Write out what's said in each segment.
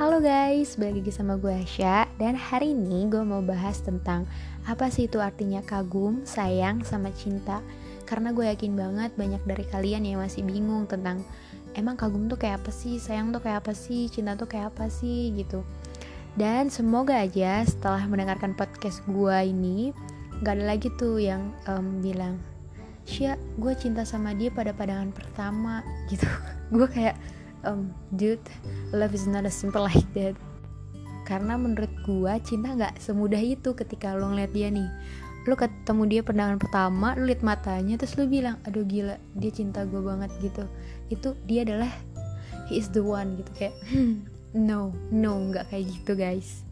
Halo guys, balik lagi sama gue Asya Dan hari ini gue mau bahas tentang Apa sih itu artinya kagum, sayang, sama cinta. Karena gue yakin banget banyak dari kalian yang masih bingung tentang Emang kagum tuh kayak apa sih, sayang tuh kayak apa sih, cinta tuh kayak apa sih gitu. Dan semoga aja setelah mendengarkan podcast gue ini Gak ada lagi tuh yang um, bilang Sya, gue cinta sama dia pada pandangan pertama gitu. Gue kayak um, dude love is not as simple like that. Karena menurut gua cinta nggak semudah itu ketika lo ngeliat dia nih. Lo ketemu dia pandangan pertama lo liat matanya terus lo bilang aduh gila dia cinta gue banget gitu. Itu dia adalah he is the one gitu. Kayak no no nggak kayak gitu guys.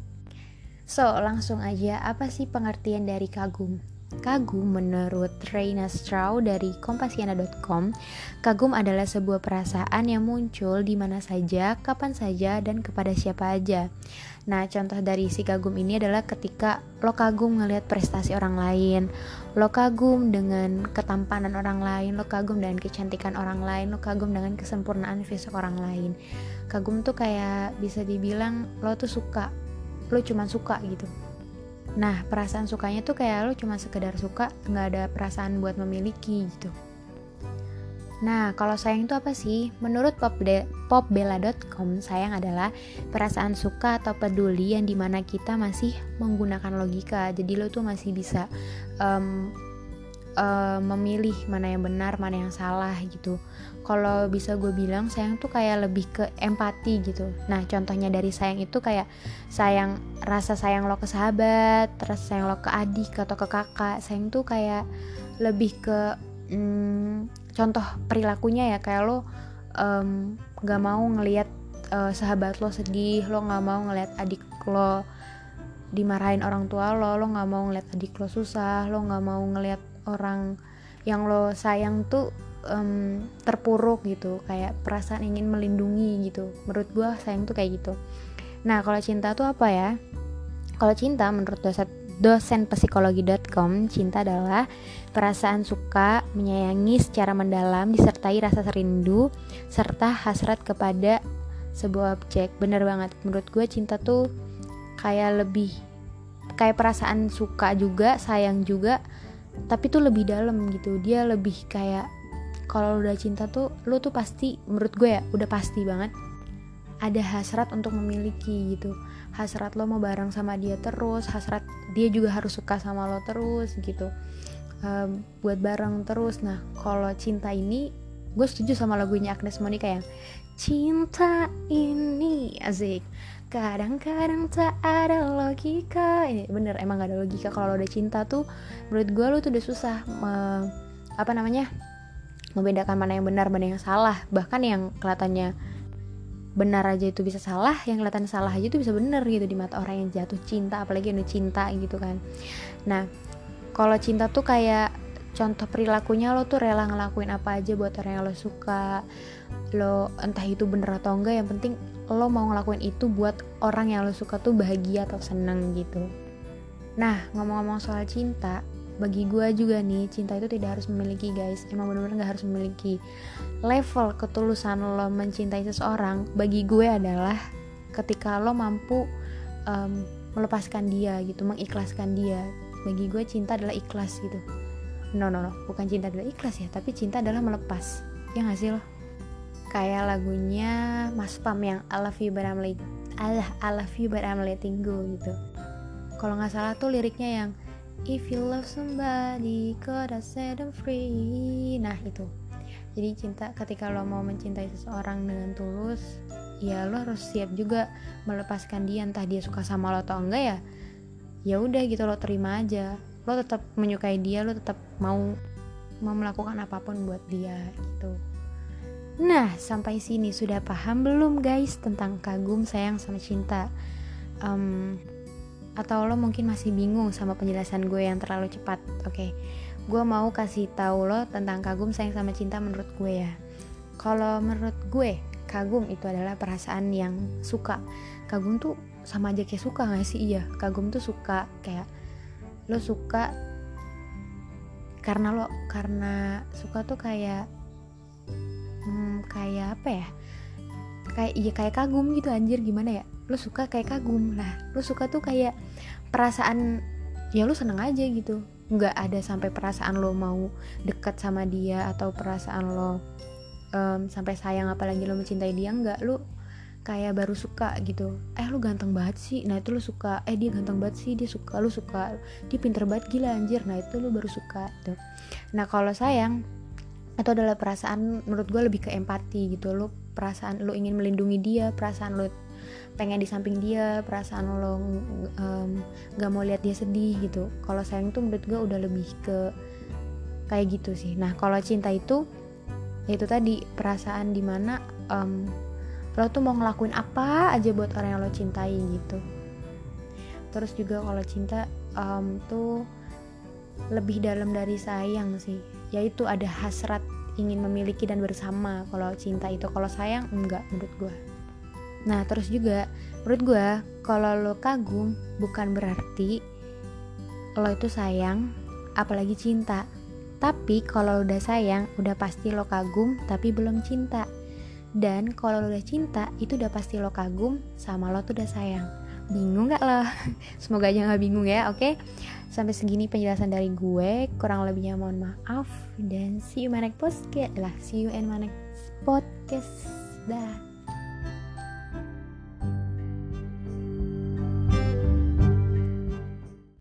So langsung aja apa sih pengertian dari kagum Kagum menurut Reina Straw dari kompasiana.com Kagum adalah sebuah perasaan yang muncul di mana saja, kapan saja, dan kepada siapa aja. Nah contoh dari si kagum ini adalah ketika lo kagum ngelihat prestasi orang lain Lo kagum dengan ketampanan orang lain Lo kagum dengan kecantikan orang lain Lo kagum dengan kesempurnaan fisik orang lain. Kagum tuh kayak bisa dibilang lo tuh suka Lo cuma suka gitu Nah, perasaan sukanya tuh kayak lo cuma sekedar suka, nggak ada perasaan buat memiliki gitu. Nah, kalau sayang itu apa sih? Menurut popbella.com, sayang adalah perasaan suka atau peduli yang di mana kita masih menggunakan logika. Jadi lo tuh masih bisa um, uh, memilih mana yang benar, mana yang salah gitu. Kalau bisa gue bilang sayang tuh kayak lebih ke empati gitu. Nah contohnya dari sayang itu kayak sayang rasa sayang lo ke sahabat terus sayang lo ke adik atau ke kakak. Sayang tuh kayak lebih ke hmm, contoh perilakunya ya kayak lo um, gak mau ngelihat uh, sahabat lo sedih lo gak mau ngelihat adik lo dimarahin orang tua lo lo gak mau ngeliat adik lo susah lo gak mau ngeliat orang yang lo sayang tuh um, terpuruk gitu kayak perasaan ingin melindungi gitu. Menurut gue sayang tuh kayak gitu. Nah kalau cinta tuh apa ya? Kalau cinta menurut dosen dosen psikologi.com cinta adalah perasaan suka menyayangi secara mendalam disertai rasa rindu serta hasrat kepada sebuah objek. Bener banget. Menurut gue cinta tuh kayak lebih kayak perasaan suka juga sayang juga tapi tuh lebih dalam gitu. Dia lebih kayak kalau udah cinta tuh lu tuh pasti menurut gue ya udah pasti banget ada hasrat untuk memiliki gitu. Hasrat lo mau bareng sama dia terus hasrat dia juga harus suka sama lo terus gitu. Um, buat bareng terus. Nah kalau cinta ini gue setuju sama lagunya Agnes Monica yang cinta ini asik kadang-kadang tak ada logika. Ini bener emang gak ada logika. Kalau udah cinta tuh menurut gue lo tuh udah susah me, apa namanya membedakan mana yang benar mana yang salah. Bahkan yang kelihatannya benar aja itu bisa salah yang kelihatan salah aja itu bisa benar gitu di mata orang yang jatuh cinta apalagi yang cinta gitu kan. Nah kalau cinta tuh kayak contoh perilakunya lo tuh rela ngelakuin apa aja buat orang yang lo suka lo entah itu bener atau enggak yang penting lo mau ngelakuin itu buat orang yang lo suka tuh bahagia atau seneng gitu. Nah ngomong-ngomong soal cinta bagi gue juga nih cinta itu tidak harus memiliki guys. Emang bener-bener gak harus memiliki. Level ketulusan lo mencintai seseorang bagi gue adalah ketika lo mampu um, melepaskan dia gitu mengikhlaskan dia. Bagi gue cinta adalah ikhlas gitu. No no no. Bukan cinta adalah ikhlas ya tapi cinta adalah melepas. Ya gak sih lo kayak lagunya Mas Pam yang I love you but I'm late Allah I love you but I'm letting go gitu kalau nggak salah tuh liriknya yang If you love somebody, gotta set them free. Nah itu. Jadi cinta ketika lo mau mencintai seseorang dengan tulus, ya lo harus siap juga melepaskan dia entah dia suka sama lo atau enggak ya. Ya udah gitu lo terima aja. Lo tetap menyukai dia, lo tetap mau mau melakukan apa pun buat dia gitu. Nah, sampai sini sudah paham belum guys tentang kagum, sayang, sama cinta? Um, atau lo mungkin masih bingung sama penjelasan gue yang terlalu cepat oke okay. gue mau kasih tahu lo tentang kagum sayang sama cinta menurut gue ya kalau menurut gue kagum itu adalah perasaan yang suka kagum tuh sama aja kayak suka gak sih iya kagum tuh suka kayak lo suka karena lo karena suka tuh kayak hmm, kayak apa ya? Kayak iya kayak kagum gitu anjir gimana ya? Lu suka kayak kagum. Nah lu suka tuh kayak perasaan ya lu seneng aja gitu. Nggak ada sampai perasaan lo mau dekat sama dia atau perasaan lo um, sampai sayang apalagi lo mencintai dia nggak. Lu kayak baru suka gitu. Eh lu ganteng banget sih. Nah itu lu suka. Eh dia ganteng banget sih. Dia suka lu suka. Dia pinter banget gila anjir. Nah itu lu baru suka tuh. Nah kalau sayang itu adalah perasaan menurut gue lebih ke empati gitu. Lu perasaan lu ingin melindungi dia perasaan lu pengen di samping dia perasaan lo um, gak mau lihat dia sedih gitu. Kalau sayang tuh menurut gue udah lebih ke kayak gitu sih. Nah kalau cinta itu itu tadi perasaan di mana um, lo tuh mau ngelakuin apa aja buat orang yang lo cintai gitu. Terus juga kalau cinta um, tuh lebih dalam dari sayang sih yaitu ada hasrat ingin memiliki dan bersama kalau cinta itu kalau sayang enggak menurut gue Nah terus juga menurut gue kalau lo kagum bukan berarti lo itu sayang apalagi cinta. Tapi kalau udah sayang udah pasti lo kagum tapi belum cinta. Dan kalau lo udah cinta itu udah pasti lo kagum sama lo tuh udah sayang. Bingung gak lo? Semoga aja gak bingung ya, oke? Okay? Sampai segini penjelasan dari gue. Kurang lebihnya mohon maaf. Dan see you my next podcast lah. See you in my next podcast. Dah.